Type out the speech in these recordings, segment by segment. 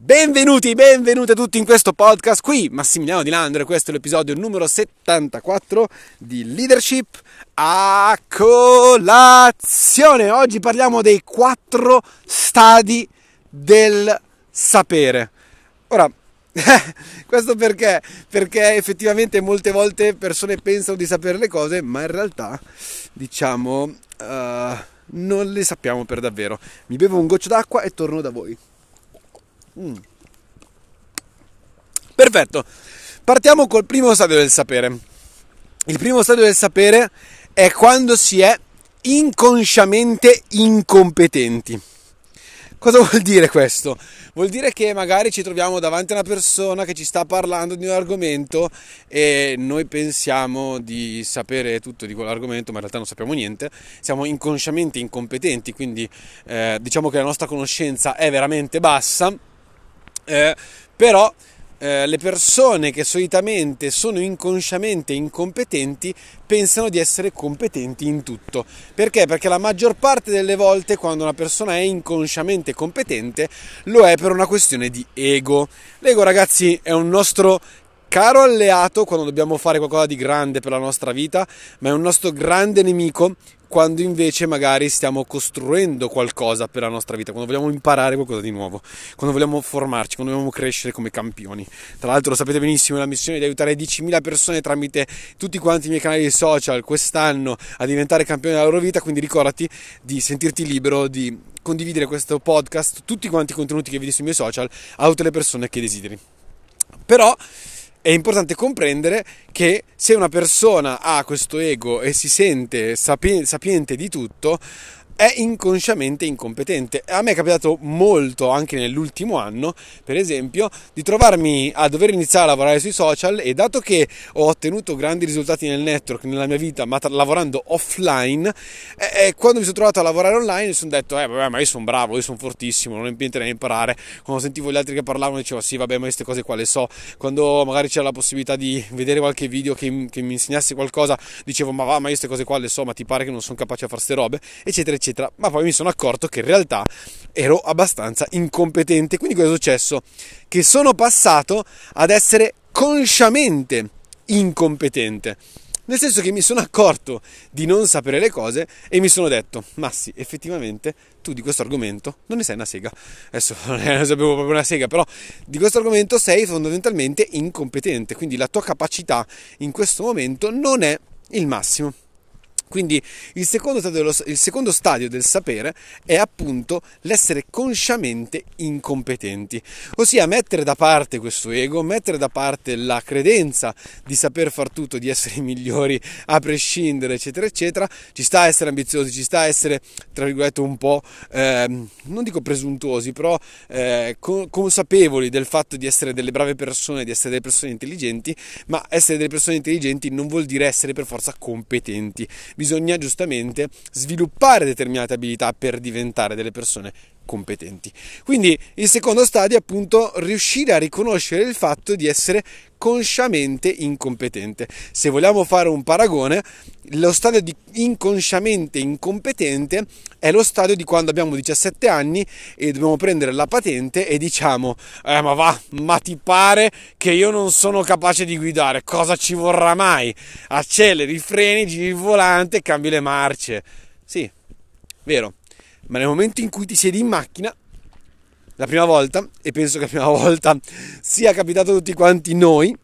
Benvenuti, a tutti in questo podcast. Qui Massimiliano Di Landro e questo è l'episodio numero 74 di Leadership a colazione. Oggi parliamo dei quattro stadi del sapere. Ora, questo perché? Perché effettivamente molte volte persone pensano di sapere le cose, ma in realtà, diciamo, uh, non le sappiamo per davvero. Mi bevo un goccio d'acqua e torno da voi. Mm. Perfetto, partiamo col primo stadio del sapere. Il primo stadio del sapere è quando si è inconsciamente incompetenti. Cosa vuol dire questo? Vuol dire che magari ci troviamo davanti a una persona che ci sta parlando di un argomento e noi pensiamo di sapere tutto di quell'argomento, ma in realtà non sappiamo niente. Siamo inconsciamente incompetenti, quindi eh, diciamo che la nostra conoscenza è veramente bassa eh, però eh, le persone che solitamente sono inconsciamente incompetenti pensano di essere competenti in tutto. Perché? Perché la maggior parte delle volte quando una persona è inconsciamente competente lo è per una questione di ego. L'ego ragazzi è un nostro caro alleato quando dobbiamo fare qualcosa di grande per la nostra vita, ma è un nostro grande nemico quando invece magari stiamo costruendo qualcosa per la nostra vita, quando vogliamo imparare qualcosa di nuovo, quando vogliamo formarci, quando vogliamo crescere come campioni. Tra l'altro lo sapete benissimo, la missione di aiutare 10.000 persone tramite tutti quanti i miei canali social quest'anno a diventare campioni della loro vita, quindi ricordati di sentirti libero di condividere questo podcast, tutti quanti i contenuti che vedi sui miei social a tutte le persone che desideri. Però è importante comprendere che se una persona ha questo ego e si sente sapiente di tutto, è inconsciamente incompetente. A me è capitato molto anche nell'ultimo anno, per esempio, di trovarmi a dover iniziare a lavorare sui social e dato che ho ottenuto grandi risultati nel network nella mia vita, ma tra- lavorando offline, eh, eh, quando mi sono trovato a lavorare online mi sono detto, eh vabbè, ma io sono bravo, io sono fortissimo, non impianterei a imparare. Quando sentivo gli altri che parlavano dicevo, sì, vabbè, ma queste cose qua le so. Quando magari c'era la possibilità di vedere qualche video che, che mi insegnasse qualcosa, dicevo, ma va, ma io queste cose qua le so, ma ti pare che non sono capace a fare queste robe, eccetera, eccetera eccetera, ma poi mi sono accorto che in realtà ero abbastanza incompetente. Quindi cosa è successo? Che sono passato ad essere consciamente incompetente. Nel senso che mi sono accorto di non sapere le cose e mi sono detto, ma sì, effettivamente tu di questo argomento non ne sei una sega. Adesso non ne sapevo proprio una sega, però di questo argomento sei fondamentalmente incompetente, quindi la tua capacità in questo momento non è il massimo. Quindi il secondo, dello, il secondo, stadio del sapere è appunto l'essere consciamente incompetenti, ossia mettere da parte questo ego, mettere da parte la credenza di saper far tutto, di essere i migliori a prescindere, eccetera, eccetera. Ci sta a essere ambiziosi, ci sta a essere, tra virgolette, un po', eh, non dico presuntuosi, però eh, consapevoli del fatto di essere delle brave persone, di essere delle persone intelligenti, ma essere delle persone intelligenti non vuol dire essere per forza competenti bisogna giustamente sviluppare determinate abilità per diventare delle persone competenti. Quindi il secondo stadio è appunto riuscire a riconoscere il fatto di essere consciamente incompetente. Se vogliamo fare un paragone, lo stadio di inconsciamente incompetente è lo stadio di quando abbiamo 17 anni e dobbiamo prendere la patente e diciamo eh ma va, ma ti pare che io non sono capace di guidare, cosa ci vorrà mai? Acceleri, freni, giri il volante, cambi le marce. Sì, vero ma nel momento in cui ti siedi in macchina, la prima volta, e penso che la prima volta sia capitato a tutti quanti noi,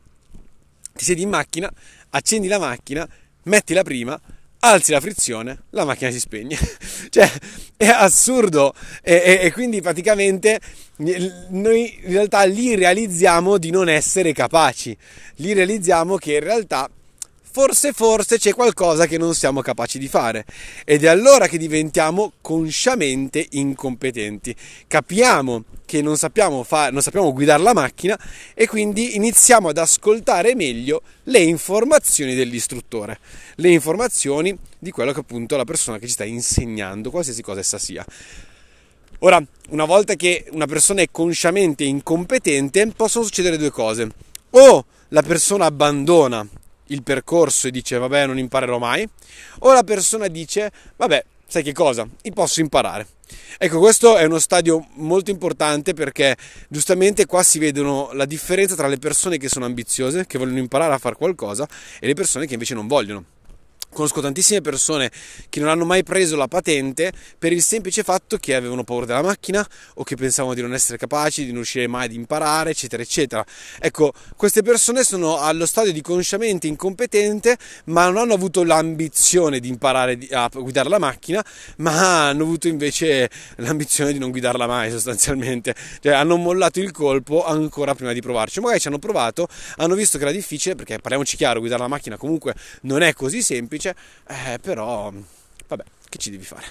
ti siedi in macchina, accendi la macchina, metti la prima, alzi la frizione, la macchina si spegne. cioè, è assurdo. E, e, e, quindi praticamente noi in realtà lì realizziamo di non essere capaci. Lì realizziamo che in realtà forse forse c'è qualcosa che non siamo capaci di fare ed è allora che diventiamo consciamente incompetenti. Capiamo che non sappiamo, fare, non sappiamo guidare la macchina e quindi iniziamo ad ascoltare meglio le informazioni dell'istruttore, le informazioni di quello che appunto la persona che ci sta insegnando, qualsiasi cosa essa sia. Ora, una volta che una persona è consciamente incompetente, possono succedere due cose. O la persona abbandona il percorso e dice vabbè non imparerò mai, o la persona dice vabbè sai che cosa, posso imparare. Ecco, questo è uno stadio molto importante perché giustamente qua si vedono la differenza tra le persone che sono ambiziose, che vogliono imparare a fare qualcosa, e le persone che invece non vogliono. Conosco tantissime persone che non hanno mai preso la patente per il semplice fatto che avevano paura della macchina o che pensavano di non essere capaci, di non riuscire mai ad imparare, eccetera, eccetera. Ecco, queste persone sono allo stadio di consciamente incompetente, ma non hanno avuto l'ambizione di imparare a guidare la macchina, ma hanno avuto invece l'ambizione di non guidarla mai sostanzialmente. Cioè hanno mollato il colpo ancora prima di provarci. Magari ci hanno provato, hanno visto che era difficile, perché parliamoci chiaro, guidare la macchina comunque non è così semplice semplice, eh, però vabbè, che ci devi fare?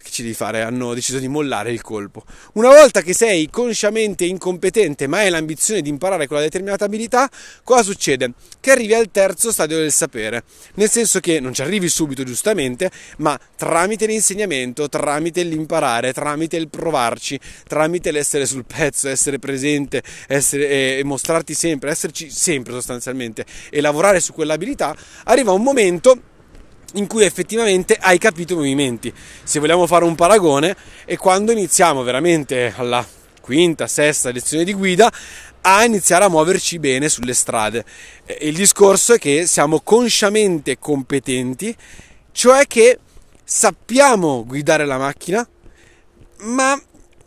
Che ci devi fare? Hanno deciso di mollare il colpo. Una volta che sei consciamente incompetente, ma hai l'ambizione di imparare quella determinata abilità, cosa succede? Che arrivi al terzo stadio del sapere. Nel senso che non ci arrivi subito, giustamente, ma tramite l'insegnamento, tramite l'imparare, tramite il provarci, tramite l'essere sul pezzo, essere presente, essere, e mostrarti sempre, esserci sempre sostanzialmente e lavorare su quell'abilità, arriva un momento in cui effettivamente hai capito i movimenti. Se vogliamo fare un paragone, è quando iniziamo veramente alla quinta, sesta lezione di guida a iniziare a muoverci bene sulle strade. Il discorso è che siamo consciamente competenti, cioè che sappiamo guidare la macchina, ma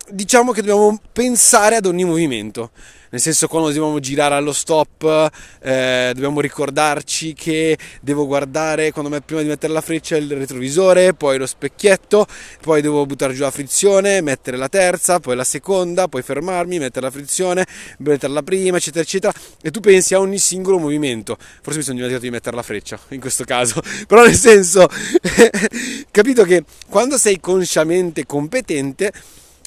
diciamo che dobbiamo pensare ad ogni movimento nel senso quando dobbiamo girare allo stop eh, dobbiamo ricordarci che devo guardare quando, prima di mettere la freccia il retrovisore, poi lo specchietto, poi devo buttare giù la frizione, mettere la terza, poi la seconda, poi fermarmi, mettere la frizione, mettere la prima, eccetera, eccetera. E tu pensi a ogni singolo movimento. Forse mi sono dimenticato di mettere la freccia in questo caso, però nel senso, capito che quando sei consciamente competente,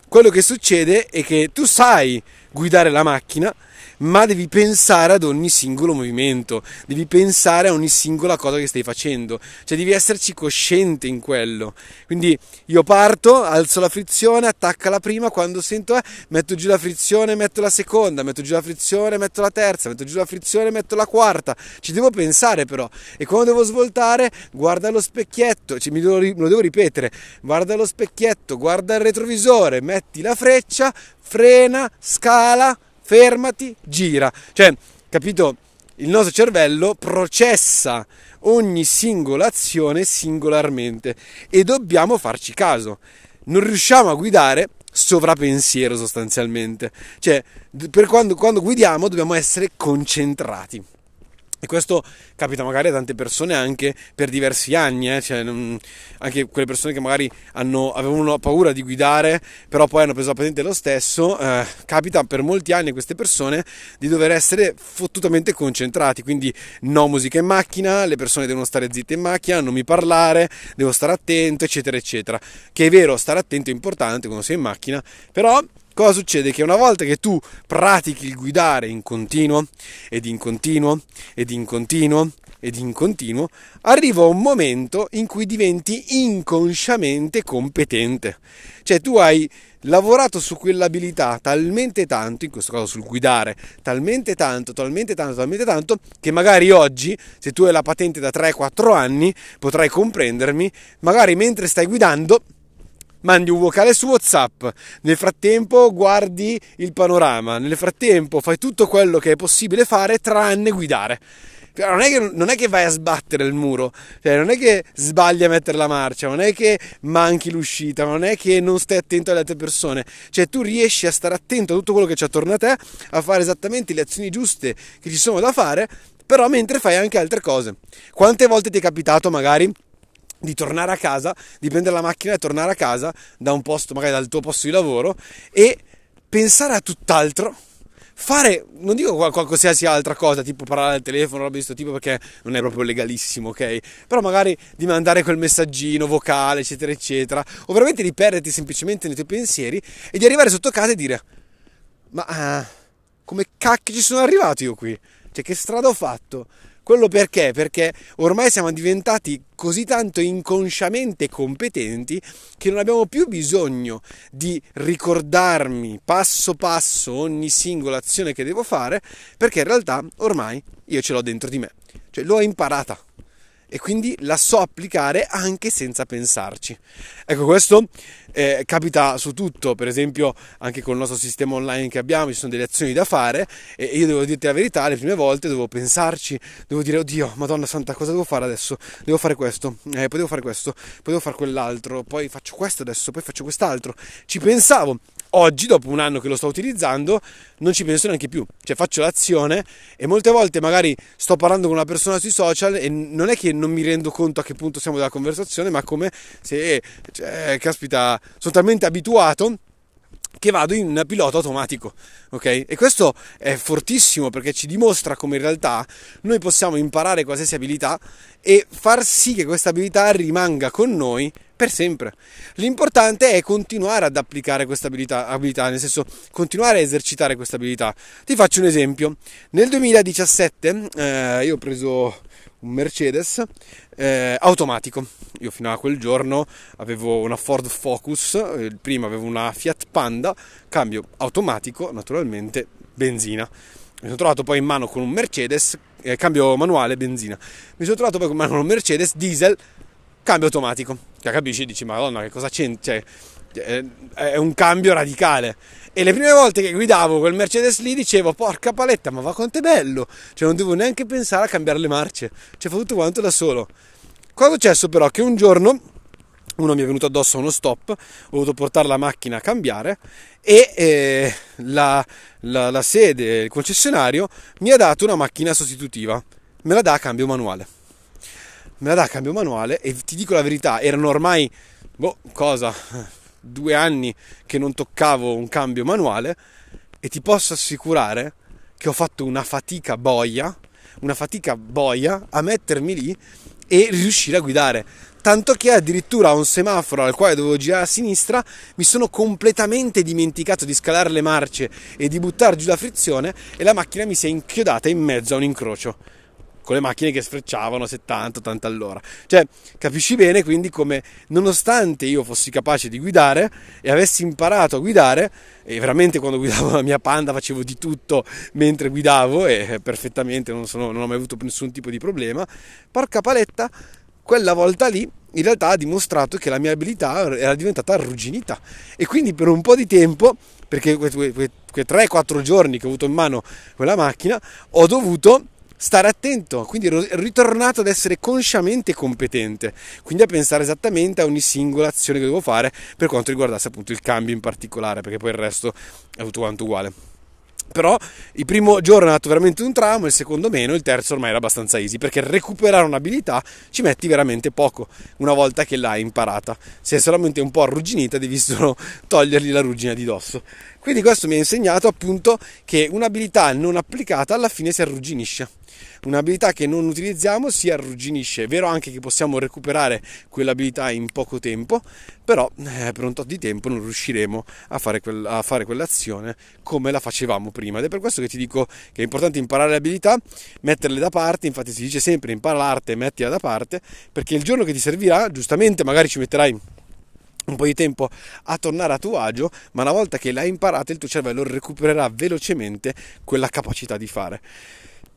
quello che succede è che tu sai guidare la macchina ma devi pensare ad ogni singolo movimento, devi pensare a ogni singola cosa che stai facendo, cioè devi esserci cosciente in quello. Quindi io parto, alzo la frizione, attacca la prima, quando sento eh, metto giù la frizione, metto la seconda, metto giù la frizione, metto la terza, metto giù la frizione, metto la quarta. Ci devo pensare però e quando devo svoltare, guarda lo specchietto, cioè, mi devo, lo devo ripetere, guarda lo specchietto, guarda il retrovisore, metti la freccia, frena, scala, fermati, gira. Cioè, capito? Il nostro cervello processa ogni singola azione singolarmente e dobbiamo farci caso. Non riusciamo a guidare sovrapensiero sostanzialmente. Cioè, per quando, quando guidiamo dobbiamo essere concentrati. E questo capita magari a tante persone anche per diversi anni, eh? cioè, anche quelle persone che magari hanno, avevano paura di guidare, però poi hanno preso la patente lo stesso, eh, capita per molti anni a queste persone di dover essere fottutamente concentrati, quindi no musica in macchina, le persone devono stare zitte in macchina, non mi parlare, devo stare attento, eccetera, eccetera. Che è vero, stare attento è importante quando sei in macchina, però cosa succede? Che una volta che tu pratichi il guidare in continuo ed in continuo ed in continuo ed in continuo, arriva un momento in cui diventi inconsciamente competente. Cioè tu hai lavorato su quell'abilità talmente tanto, in questo caso sul guidare, talmente tanto, talmente tanto, talmente tanto, che magari oggi, se tu hai la patente da 3-4 anni, potrai comprendermi, magari mentre stai guidando mandi un vocale su WhatsApp, nel frattempo guardi il panorama, nel frattempo fai tutto quello che è possibile fare tranne guidare. Non è, che, non è che vai a sbattere il muro, cioè non è che sbagli a mettere la marcia, non è che manchi l'uscita, non è che non stai attento alle altre persone, cioè tu riesci a stare attento a tutto quello che c'è attorno a te, a fare esattamente le azioni giuste che ci sono da fare, però mentre fai anche altre cose. Quante volte ti è capitato magari di tornare a casa, di prendere la macchina e tornare a casa da un posto, magari dal tuo posto di lavoro e pensare a tutt'altro, fare, non dico qualsiasi altra cosa, tipo parlare al telefono, roba di questo tipo perché non è proprio legalissimo, ok? Però magari di mandare quel messaggino vocale, eccetera, eccetera, o veramente di perderti semplicemente nei tuoi pensieri e di arrivare sotto casa e dire, ma uh, come cacchio ci sono arrivato io qui? Cioè, che strada ho fatto? Quello perché? Perché ormai siamo diventati così tanto inconsciamente competenti che non abbiamo più bisogno di ricordarmi passo passo ogni singola azione che devo fare, perché in realtà ormai io ce l'ho dentro di me, cioè l'ho imparata. E quindi la so applicare anche senza pensarci. Ecco, questo eh, capita su tutto, per esempio anche con il nostro sistema online che abbiamo, ci sono delle azioni da fare e io devo dirti la verità, le prime volte devo pensarci, devo dire oddio, madonna santa, cosa devo fare adesso? Devo fare questo, eh, poi devo fare questo, poi devo fare quell'altro, poi faccio questo adesso, poi faccio quest'altro. Ci pensavo oggi, dopo un anno che lo sto utilizzando, non ci penso neanche più. Cioè faccio l'azione e molte volte magari sto parlando con una persona sui social e non è che non mi rendo conto a che punto siamo della conversazione, ma come se, cioè, caspita, sono talmente abituato che vado in pilota automatico, ok? E questo è fortissimo perché ci dimostra come in realtà noi possiamo imparare qualsiasi abilità e far sì che questa abilità rimanga con noi per sempre. L'importante è continuare ad applicare questa abilità, abilità, nel senso continuare a esercitare questa abilità. Ti faccio un esempio. Nel 2017 eh, io ho preso un Mercedes eh, automatico. Io fino a quel giorno avevo una Ford Focus, eh, prima avevo una Fiat Panda, cambio automatico, naturalmente benzina. Mi sono trovato poi in mano con un Mercedes, eh, cambio manuale, benzina. Mi sono trovato poi in mano con un Mercedes diesel, cambio automatico. Che capisci? Dici, madonna, che cosa c'è? Cioè, è un cambio radicale. E le prime volte che guidavo quel Mercedes lì dicevo, porca paletta, ma va quanto è bello! Cioè non devo neanche pensare a cambiare le marce, cioè fa tutto quanto da solo. Cosa è successo però? Che un giorno uno mi è venuto addosso a uno stop, ho dovuto portare la macchina a cambiare e eh, la, la, la sede, il concessionario, mi ha dato una macchina sostitutiva, me la dà a cambio manuale. Me la dà cambio manuale e ti dico la verità, erano ormai, boh, cosa, due anni che non toccavo un cambio manuale e ti posso assicurare che ho fatto una fatica boia, una fatica boia a mettermi lì e riuscire a guidare. Tanto che addirittura a un semaforo al quale dovevo girare a sinistra mi sono completamente dimenticato di scalare le marce e di buttare giù la frizione e la macchina mi si è inchiodata in mezzo a un incrocio con le macchine che sfrecciavano 70-80 all'ora. Cioè, capisci bene quindi come nonostante io fossi capace di guidare e avessi imparato a guidare, e veramente quando guidavo la mia Panda facevo di tutto mentre guidavo e perfettamente non, sono, non ho mai avuto nessun tipo di problema, porca paletta, quella volta lì in realtà ha dimostrato che la mia abilità era diventata arrugginita e quindi per un po' di tempo perché quei, quei, quei 3-4 giorni che ho avuto in mano quella macchina ho dovuto stare attento, quindi ero ritornato ad essere consciamente competente, quindi a pensare esattamente a ogni singola azione che devo fare per quanto riguardasse appunto il cambio in particolare, perché poi il resto è tutto quanto uguale. Però il primo giorno è nato veramente un trauma, il secondo meno, il terzo ormai era abbastanza easy, perché recuperare un'abilità ci metti veramente poco una volta che l'hai imparata. Se è solamente un po' arrugginita devi solo togliergli la ruggine di dosso. Quindi questo mi ha insegnato appunto che un'abilità non applicata alla fine si arrugginisce un'abilità che non utilizziamo si arrugginisce. È vero anche che possiamo recuperare quell'abilità in poco tempo, però eh, per un tot di tempo non riusciremo a fare, quel, a fare quell'azione come la facevamo prima. Ed è per questo che ti dico che è importante imparare le abilità, metterle da parte. Infatti si dice sempre impara l'arte e mettila da parte, perché il giorno che ti servirà, giustamente magari ci metterai un po' di tempo a tornare a tuo agio, ma una volta che l'hai imparata il tuo cervello recupererà velocemente quella capacità di fare.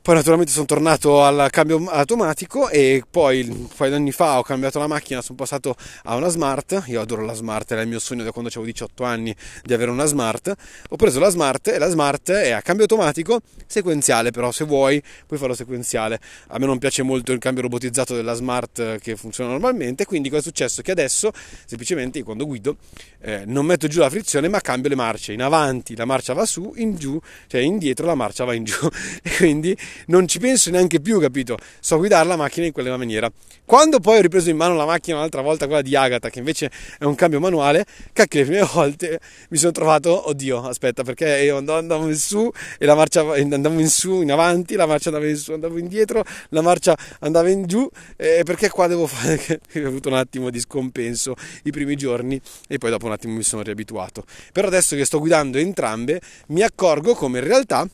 Poi naturalmente sono tornato al cambio automatico e poi un paio di anni fa ho cambiato la macchina, sono passato a una smart, io adoro la smart, era il mio sogno da quando avevo 18 anni di avere una smart, ho preso la smart e la smart è a cambio automatico sequenziale, però se vuoi puoi farlo sequenziale. A me non piace molto il cambio robotizzato della smart che funziona normalmente, quindi cosa è successo? Che adesso semplicemente quando guido eh, non metto giù la frizione ma cambio le marce, in avanti la marcia va su, in giù, cioè indietro la marcia va in giù e quindi non ci penso neanche più, capito? So guidare la macchina in quella maniera. Quando poi ho ripreso in mano la macchina un'altra volta, quella di Agatha, che invece è un cambio manuale, cacchio, le prime volte mi sono trovato, oddio, aspetta, perché io andavo, in su e la marcia andavo in su, in avanti, la marcia andava in su, andavo indietro, la marcia andava in giù, eh, perché qua devo fare, ho avuto un attimo di scompenso i primi giorni e poi dopo un attimo mi sono riabituato. Però adesso che sto guidando entrambe, mi accorgo come in realtà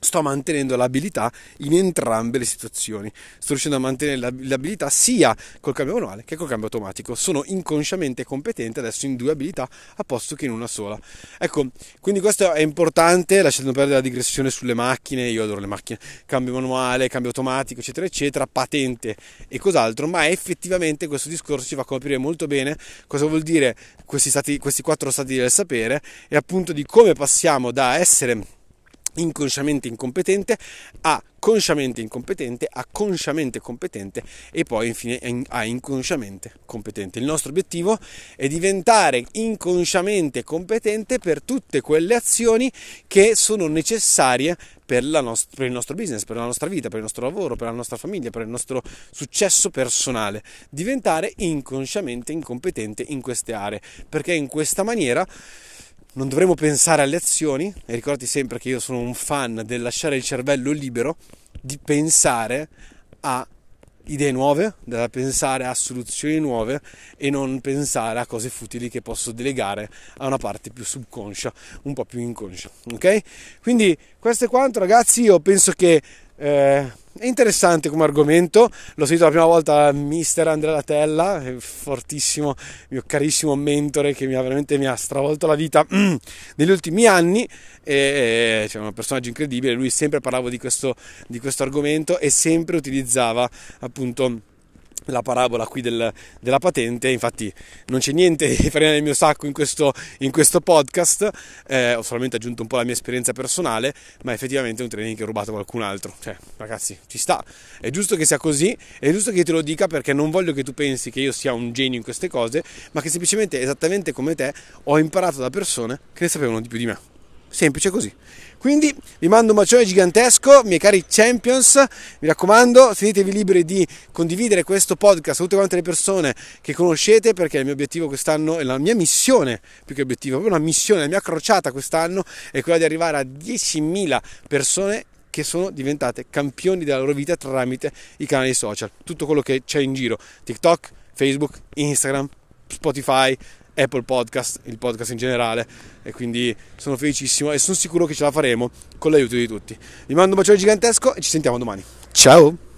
sto mantenendo l'abilità in entrambe le situazioni. Sto riuscendo a mantenere l'abilità sia col cambio manuale che col cambio automatico. Sono inconsciamente competente adesso in due abilità a posto che in una sola. Ecco, quindi questo è importante, lasciando perdere la digressione sulle macchine, io adoro le macchine, cambio manuale, cambio automatico, eccetera, eccetera, patente e cos'altro, ma effettivamente questo discorso ci fa capire molto bene cosa vuol dire questi, stati, questi quattro stati del sapere e appunto di come passiamo da essere inconsciamente incompetente a consciamente incompetente a consciamente competente e poi infine a inconsciamente competente. Il nostro obiettivo è diventare inconsciamente competente per tutte quelle azioni che sono necessarie per, nost- per, il nostro business, per la nostra vita, per il nostro lavoro, per la nostra famiglia, per il nostro successo personale. Diventare inconsciamente incompetente in queste aree, perché in questa maniera non dovremo pensare alle azioni, e ricordati sempre che io sono un fan del lasciare il cervello libero, di pensare a idee nuove, da pensare a soluzioni nuove e non pensare a cose futili che posso delegare a una parte più subconscia, un po' più inconscia. Ok? Quindi questo è quanto, ragazzi. Io penso che eh, è interessante come argomento, l'ho sentito la prima volta da mister Andrea Latella, fortissimo, mio carissimo mentore che mi ha veramente mi ha stravolto la vita negli ultimi anni, e, cioè, un personaggio incredibile, lui sempre parlava di questo, di questo argomento e sempre utilizzava appunto la parabola qui del, della patente, infatti non c'è niente di farina nel mio sacco in questo, in questo podcast, eh, ho solamente aggiunto un po' la mia esperienza personale, ma effettivamente è un training che ho rubato qualcun altro, cioè ragazzi ci sta, è giusto che sia così, è giusto che te lo dica perché non voglio che tu pensi che io sia un genio in queste cose, ma che semplicemente esattamente come te ho imparato da persone che ne sapevano di più di me, semplice così. Quindi vi mando un bacione gigantesco, miei cari champions, mi raccomando, sentitevi liberi di condividere questo podcast a tutte quante le persone che conoscete perché il mio obiettivo quest'anno è la mia missione, più che obiettivo, proprio una missione, la mia crociata quest'anno è quella di arrivare a 10.000 persone che sono diventate campioni della loro vita tramite i canali social, tutto quello che c'è in giro, TikTok, Facebook, Instagram, Spotify, Apple Podcast, il podcast in generale e quindi sono felicissimo e sono sicuro che ce la faremo con l'aiuto di tutti. Vi mando un bacione gigantesco e ci sentiamo domani. Ciao!